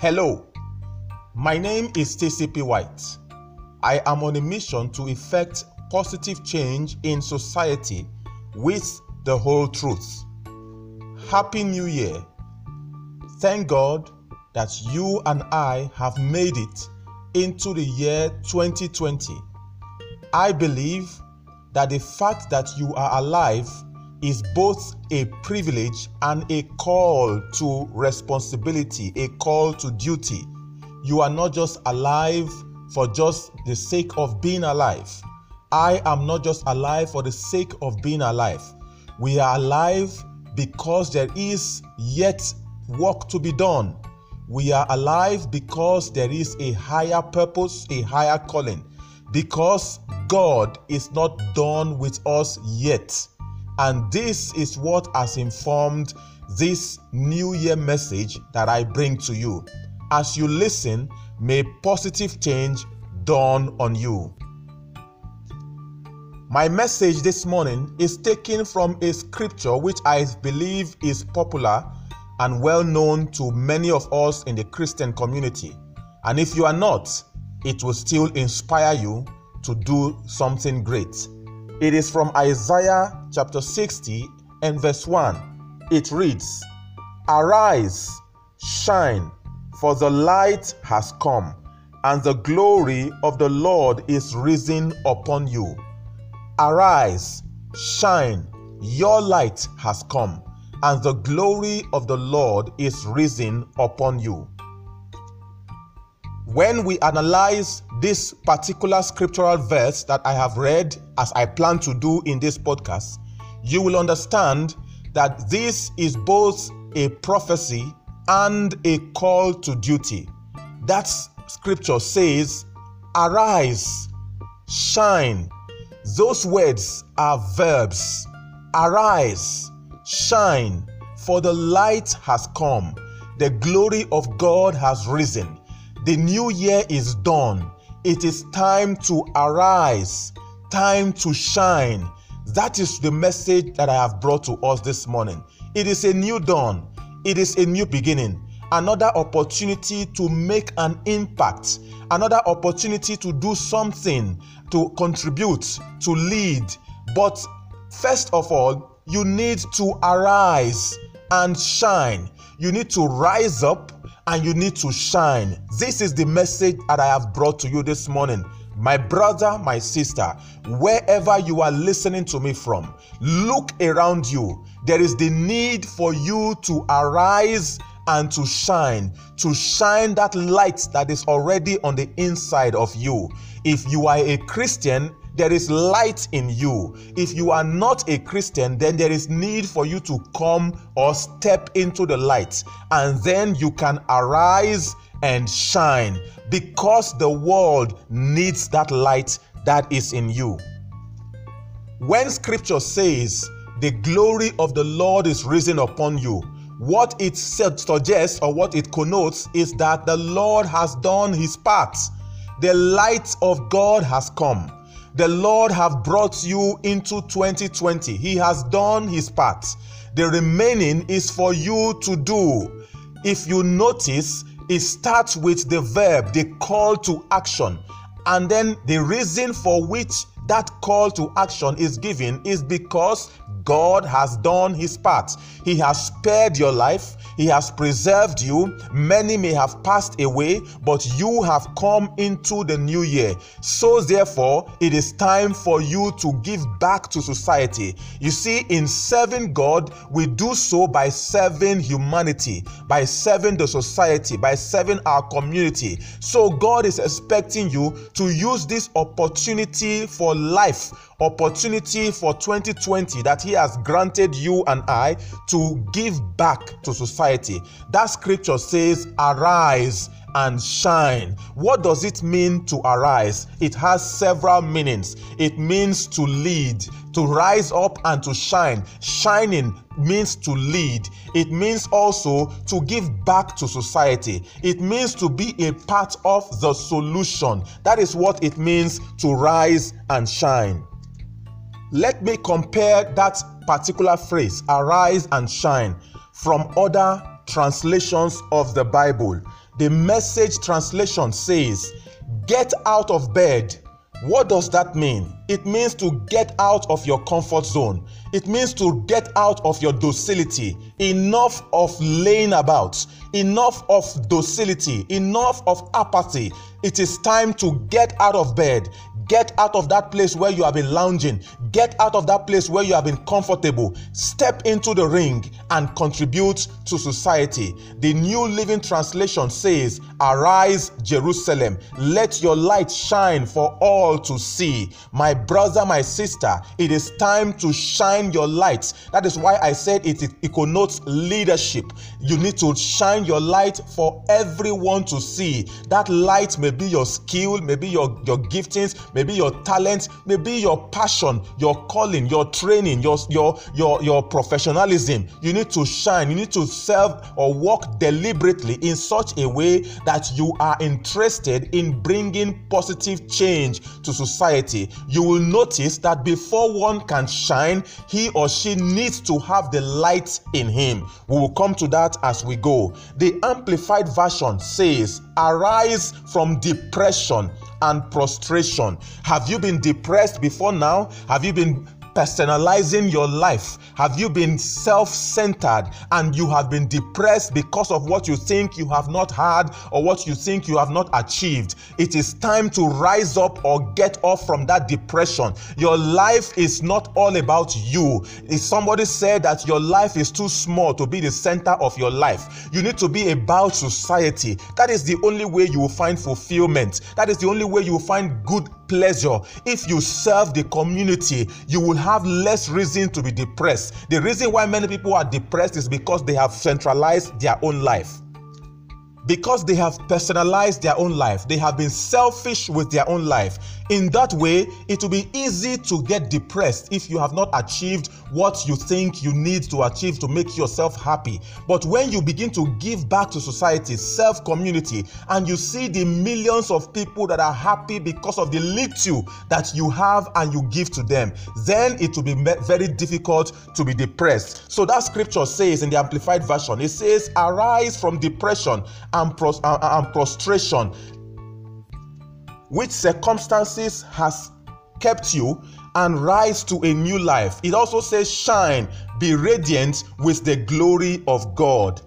Hello, my name is TCP White. I am on a mission to effect positive change in society with the whole truth. Happy New Year. Thank God that you and I have made it into the year 2020. I believe that the fact that you are alive is both a privilege and a call to responsibility, a call to duty. You are not just alive for just the sake of being alive. I am not just alive for the sake of being alive. We are alive because there is yet work to be done. We are alive because there is a higher purpose, a higher calling, because God is not done with us yet. And this is what has informed this New Year message that I bring to you. As you listen, may positive change dawn on you. My message this morning is taken from a scripture which I believe is popular and well known to many of us in the Christian community. And if you are not, it will still inspire you to do something great. It is from Isaiah chapter 60 and verse 1. It reads, Arise, shine, for the light has come, and the glory of the Lord is risen upon you. Arise, shine, your light has come, and the glory of the Lord is risen upon you. When we analyze this particular scriptural verse that I have read, as I plan to do in this podcast, you will understand that this is both a prophecy and a call to duty. That scripture says, Arise, shine. Those words are verbs. Arise, shine, for the light has come, the glory of God has risen. The new year is done. It is time to arise, time to shine. That is the message that I have brought to us this morning. It is a new dawn, it is a new beginning, another opportunity to make an impact, another opportunity to do something, to contribute, to lead. But first of all, you need to arise and shine. You need to rise up and you need to shine. This is the message that I have brought to you this morning. My brother, my sister, wherever you are listening to me from, look around you. There is the need for you to arise and to shine, to shine that light that is already on the inside of you. If you are a Christian, there is light in you. If you are not a Christian, then there is need for you to come or step into the light, and then you can arise and shine because the world needs that light that is in you. When scripture says, The glory of the Lord is risen upon you, what it suggests or what it connotes is that the Lord has done his part. The light of God has come the Lord have brought you into 2020. He has done his part. The remaining is for you to do. If you notice, it starts with the verb, the call to action. And then the reason for which that call to action is given is because God has done his part. He has spared your life, he has preserved you. Many may have passed away, but you have come into the new year. So, therefore, it is time for you to give back to society. You see, in serving God, we do so by serving humanity, by serving the society, by serving our community. So, God is expecting you to use this opportunity for life opportunity for 2020 that He has granted you and I to give back to society. That scripture says, Arise and shine. What does it mean to arise? It has several meanings. It means to lead, to rise up and to shine. Shining means to lead. It means also to give back to society. It means to be a part of the solution. That is what it means to rise and shine. Let me compare that particular phrase, arise and shine, from other translations of the Bible. The message translation says, Get out of bed. What does that mean? It means to get out of your comfort zone. It means to get out of your docility. Enough of laying about, enough of docility, enough of apathy. It is time to get out of bed, Get out of that place where you have been lounging. Get out of that place where you have been comfortable. Step into the ring and contribute to society. The New Living Translation says, Arise, Jerusalem, let your light shine for all to see. My brother, my sister, it is time to shine your light. That is why I said it, it connotes leadership. You need to shine your light for everyone to see. That light may be your skill, maybe your, your giftings, maybe your talent, maybe your passion, your calling, your training, your your your your professionalism. You need to shine. You need to serve or work deliberately in such a way that you are interested in bringing positive change to society. You will notice that before one can shine, he or she needs to have the light in him. We will come to that as we go. The amplified version says, "Arise from depression." and prostration. Have you been depressed before now? Have you been personalizing your life? Have you been self centered and you have been depressed because of what you think you have not had or what you think you have not achieved? It is time to rise up or get off from that depression. Your life is not all about you. If somebody said that your life is too small to be the center of your life, you need to be about society. That is the only way you will find fulfillment. That is the only way you will find good pleasure. If you serve the community, you will have less reason to be depressed. The reason why many people are depressed is because they have centralized their own life because they have personalized their own life, they have been selfish with their own life. In that way, it will be easy to get depressed if you have not achieved what you think you need to achieve to make yourself happy. But when you begin to give back to society, self community, and you see the millions of people that are happy because of the little that you have and you give to them, then it will be very difficult to be depressed. So that scripture says in the Amplified Version, it says, Arise from depression and, pros- and prostration, which circumstances has kept you and rise to a new life. It also says, Shine, be radiant with the glory of God.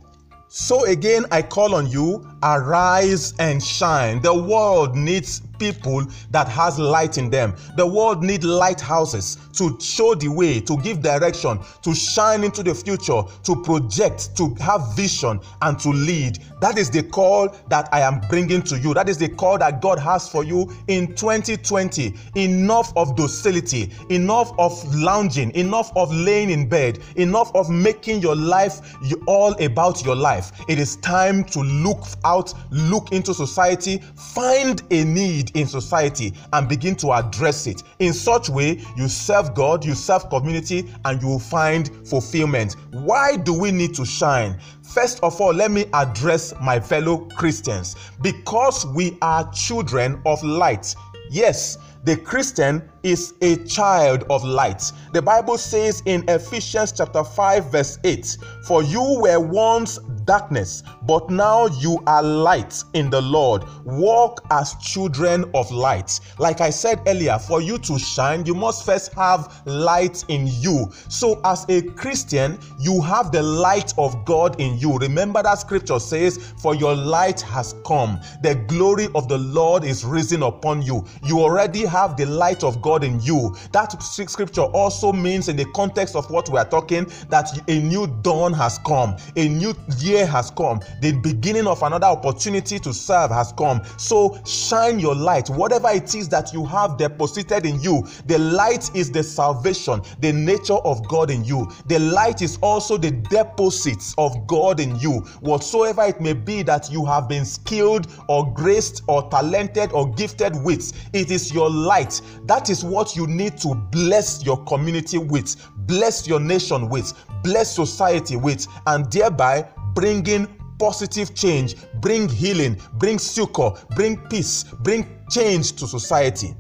So again, I call on you, arise and shine. The world needs people that has light in them. The world need lighthouses to show the way, to give direction, to shine into the future, to project, to have vision and to lead. That is the call that I am bringing to you. That is the call that God has for you in 2020. Enough of docility, enough of lounging, enough of laying in bed, enough of making your life all about your life. It is time to look out, look into society, find a need in society and begin to address it. In such way, you serve God, you serve community, and you will find fulfillment. Why do we need to shine? First of all, let me address my fellow Christians. Because we are children of light. Yes, the Christian is a child of light. The Bible says in Ephesians chapter 5 verse 8, "For you were once darkness, but now you are light in the Lord. Walk as children of light." Like I said earlier, for you to shine, you must first have light in you. So as a Christian, you have the light of God in you. Remember that scripture says, "For your light has come. The glory of the Lord is risen upon you." You already have the light of God in you. That scripture also means, in the context of what we are talking, that a new dawn has come, a new year has come, the beginning of another opportunity to serve has come. So shine your light, whatever it is that you have deposited in you. The light is the salvation, the nature of God in you. The light is also the deposits of God in you. Whatsoever it may be that you have been skilled or graced or talented or gifted with, it is your light. That is what you need to bless your community with, bless your nation with, bless society with, and thereby bringing positive change, bring healing, bring succor, bring peace, bring change to society.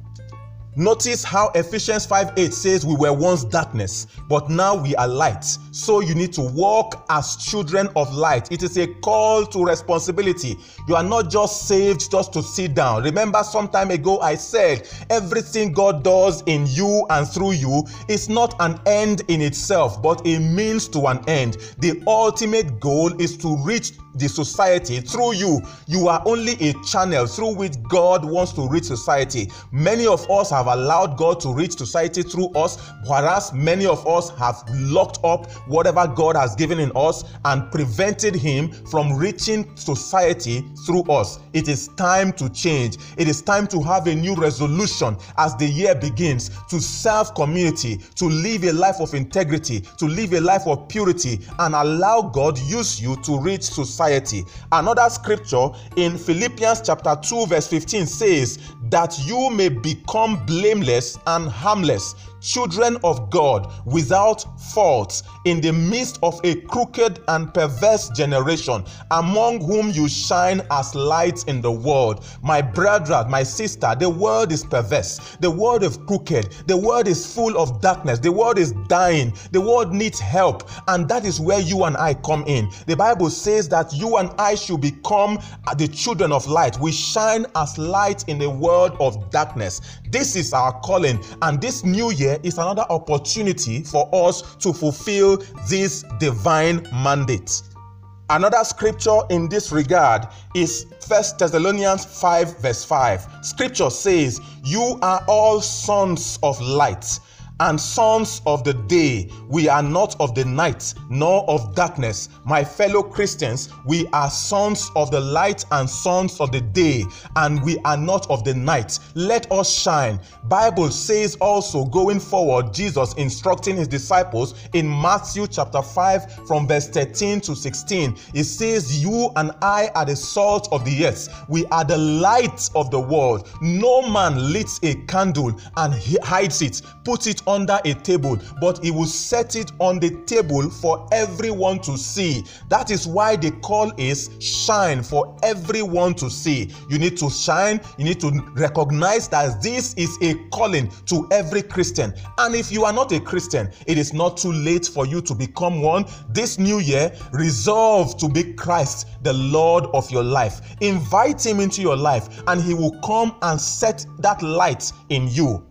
Notice how Ephesians 5 8 says we were once darkness, but now we are light. So you need to walk as children of light. It is a call to responsibility. You are not just saved just to sit down. Remember, some time ago I said everything God does in you and through you is not an end in itself, but a means to an end. The ultimate goal is to reach the society through you. You are only a channel through which God wants to reach society. Many of us have allowed God to reach society through us, whereas many of us have locked up whatever God has given in us and prevented Him from reaching society through us. It is time to change. It is time to have a new resolution as the year begins to serve community, to live a life of integrity, to live a life of purity, and allow God use you to reach society. Another scripture in Philippians chapter 2 verse 15 says that you may become blameless and harmless children of God without fault in the midst of a crooked and perverse generation, among whom you shine as lights in the world. My brother, my sister, the world is perverse. The world is crooked. The world is full of darkness. The world is dying. The world needs help. And that is where you and I come in. The Bible says that you and I should become the children of light. We shine as light in a world of darkness. This is our calling. And this new year, is another opportunity for us to fulfill this divine mandate. Another scripture in this regard is 1 Thessalonians 5, verse 5. Scripture says, You are all sons of light and sons of the day. We are not of the night nor of darkness. My fellow Christians, we are sons of the light and sons of the day, and we are not of the night. Let us shine. Bible says also going forward, Jesus instructing his disciples in Matthew chapter 5 from verse 13 to 16. It says, You and I are the salt of the earth. We are the light of the world. No man lights a candle and hides it, puts it under a table, but he will set it on the table for everyone to see. That is why the call is shine for everyone to see. You need to shine, you need to recognize that this is a calling to every Christian. And if you are not a Christian, it is not too late for you to become one. This new year, resolve to be Christ, the Lord of your life. Invite him into your life, and he will come and set that light in you.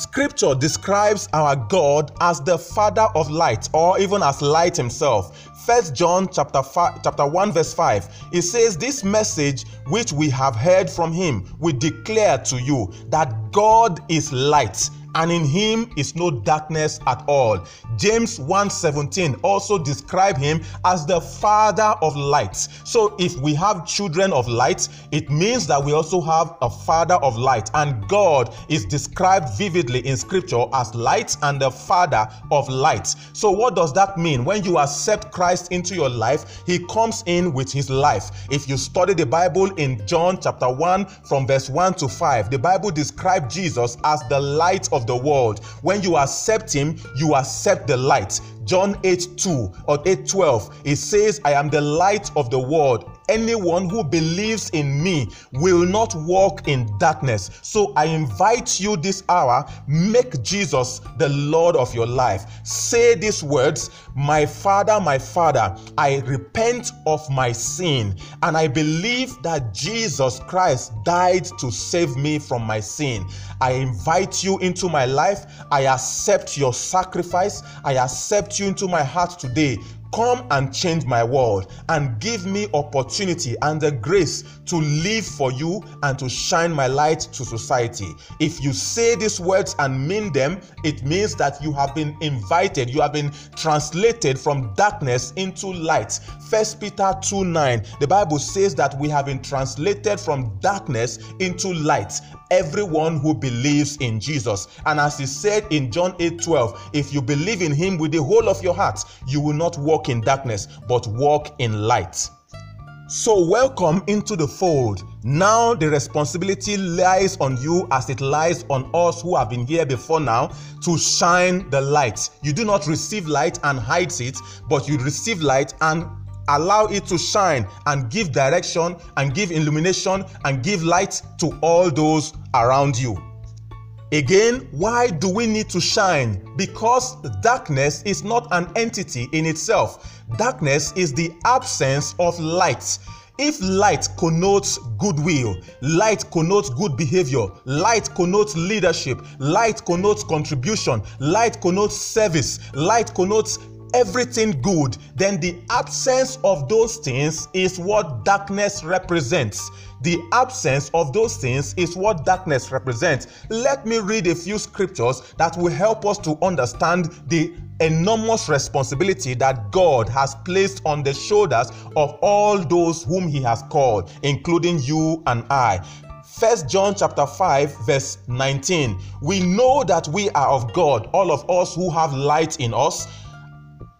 Scripture describes our God as the Father of light or even as light himself. First John chapter 5, chapter 1 verse 5 it says this message which we have heard from him we declare to you that God is light and in him is no darkness at all. James 1:17 also describe him as the father of light. So if we have children of light, it means that we also have a father of light and God is described vividly in scripture as light and the father of light. So what does that mean? When you accept Christ into your life, he comes in with his life. If you study the Bible in John chapter 1 from verse 1 to 5, the Bible describes Jesus as the light of of the world. When you accept him, you accept the light. John 8 2 or 8 12, it says, I am the light of the world. Anyone who believes in me will not walk in darkness. So I invite you this hour, make Jesus the Lord of your life. Say these words My Father, my Father, I repent of my sin, and I believe that Jesus Christ died to save me from my sin. I invite you into my life. I accept your sacrifice. I accept you into my heart today. Come and change my world and give me opportunity and the grace to live for you and to shine my light to society. If you say these words and mean them, it means that you have been invited, you have been translated from darkness into light. First Peter 2 9, the Bible says that we have been translated from darkness into light everyone who believes in Jesus. And as he said in John 8 12, if you believe in him with the whole of your heart, you will not walk in darkness, but walk in light. So, welcome into the fold. Now, the responsibility lies on you as it lies on us who have been here before now to shine the light. You do not receive light and hide it, but you receive light and allow it to shine and give direction and give illumination and give light to all those around you. Again, why do we need to shine? Because darkness is not an entity in itself. Darkness is the absence of light. If light connotes goodwill, light connotes good behavior, light connotes leadership, light connotes contribution, light connotes service, light connotes everything good, then the absence of those things is what darkness represents. The absence of those things is what darkness represents. Let me read a few scriptures that will help us to understand the enormous responsibility that God has placed on the shoulders of all those whom he has called, including you and I. First John chapter 5 verse 19. We know that we are of God, all of us who have light in us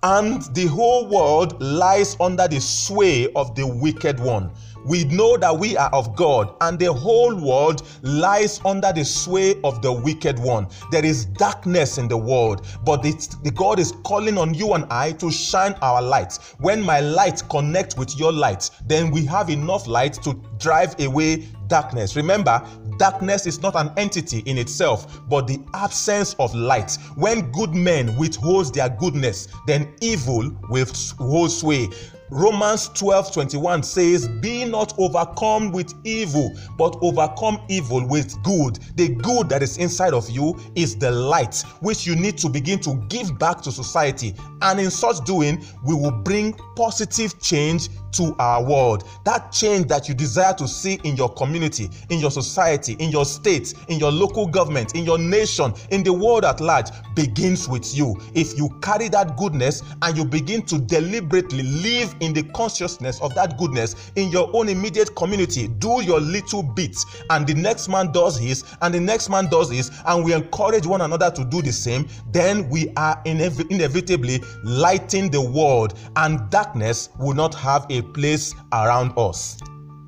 and the whole world lies under the sway of the wicked one. We know that we are of God, and the whole world lies under the sway of the wicked one. There is darkness in the world, but the, God is calling on you and I to shine our light. When my light connects with your light, then we have enough light to drive away darkness. Remember, darkness is not an entity in itself, but the absence of light. When good men withhold their goodness, then evil will hold sway. Romans 12 21 says, Be not overcome with evil, but overcome evil with good. The good that is inside of you is the light, which you need to begin to give back to society. And in such doing, we will bring positive change to our world. That change that you desire to see in your community, in your society, in your state, in your local government, in your nation, in the world at large begins with you. If you carry that goodness and you begin to deliberately live in the consciousness of that goodness in your own immediate community, do your little bit, and the next man does his, and the next man does his, and we encourage one another to do the same, then we are inev- inevitably lighting the world, and darkness will not have a place around us.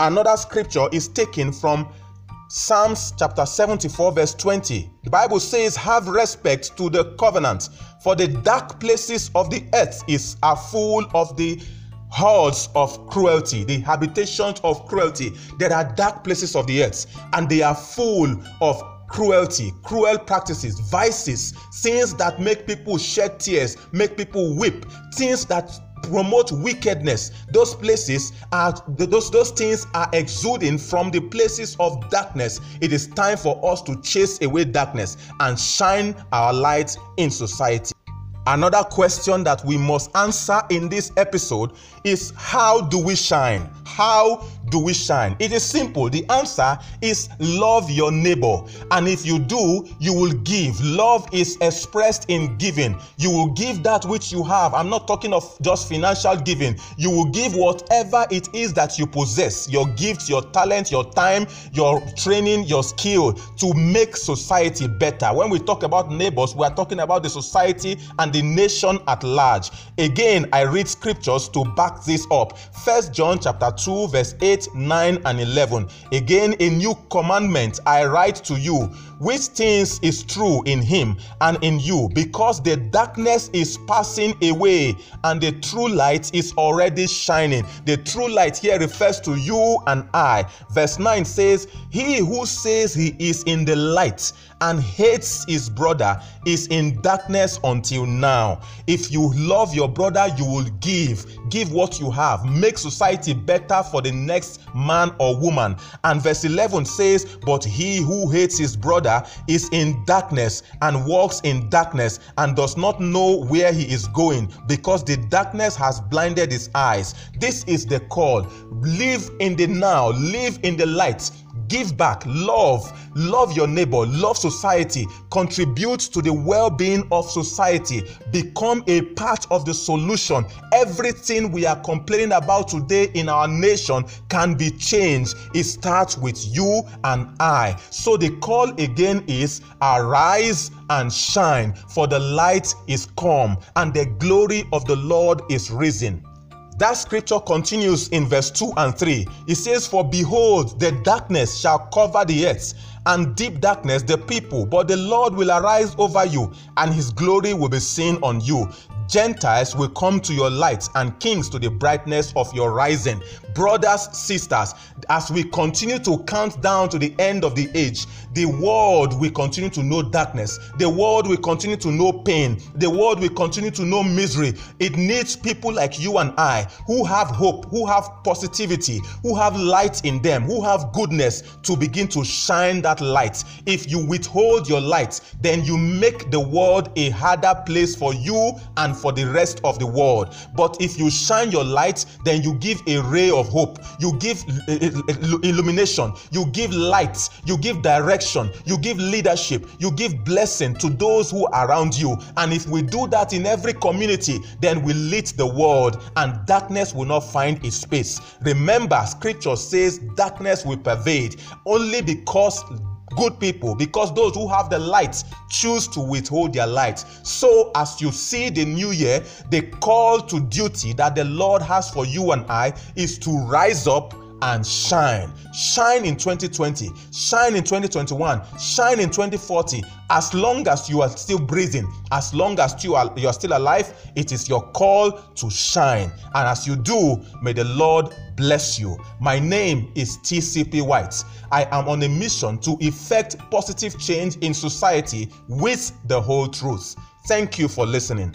Another scripture is taken from Psalms chapter 74, verse 20. The Bible says, Have respect to the covenant, for the dark places of the earth is are full of the hordes of cruelty, the habitations of cruelty. There are dark places of the earth, and they are full of cruelty, cruel practices, vices, things that make people shed tears, make people weep, things that promote wickedness. Those places are those those things are exuding from the places of darkness. It is time for us to chase away darkness and shine our light in society Another question that we must answer in this episode is how do we shine? How do we shine? It is simple. The answer is love your neighbor. And if you do, you will give. Love is expressed in giving. You will give that which you have. I'm not talking of just financial giving. You will give whatever it is that you possess your gifts, your talent, your time, your training, your skill to make society better. When we talk about neighbors, we are talking about the society and the nation at large. Again, I read scriptures to back this up. First John chapter 2 verse 8, 9 and 11. Again, a new commandment I write to you, which things is true in him and in you, because the darkness is passing away and the true light is already shining. The true light here refers to you and I. Verse 9 says, He who says he is in the light and hates his brother is in darkness until now. If you love your brother, you will give. Give what you have. Make society better for the next man or woman. And verse 11 says, But he who hates his brother is in darkness and walks in darkness and does not know where he is going because the darkness has blinded his eyes. This is the call. Live in the now, live in the light give back, love, love your neighbor, love society, contribute to the well being of society, become a part of the solution. Everything we are complaining about today in our nation can be changed. It starts with you and I. So the call again is arise and shine, for the light is come and the glory of the Lord is risen. That scripture continues in verse 2 and 3. It says, For behold, the darkness shall cover the earth, and deep darkness the people, but the Lord will arise over you, and his glory will be seen on you. Gentiles will come to your light and kings to the brightness of your rising. Brothers, sisters, as we continue to count down to the end of the age, the world will continue to know darkness. The world will continue to know pain. The world will continue to know misery. It needs people like you and I who have hope, who have positivity, who have light in them, who have goodness to begin to shine that light. If you withhold your light, then you make the world a harder place for you and for the rest of the world. But if you shine your light, then you give a ray of hope, you give eh, eh, eh, illumination, you give light, you give direction, you give leadership, you give blessing to those who are around you. And if we do that in every community, then we lit the world and darkness will not find its space. Remember, scripture says darkness will pervade only because good people because those who have the light choose to withhold their light. So, as you see the new year, the call to duty that the Lord has for you and I is to rise up and shine. Shine in 2020, shine in 2021, shine in 2040. As long as you are still breathing, as long as you are, you are still alive, it is your call to shine. And as you do, may the Lord bless you. My name is TCP White. I am on a mission to effect positive change in society with the whole truth. Thank you for listening.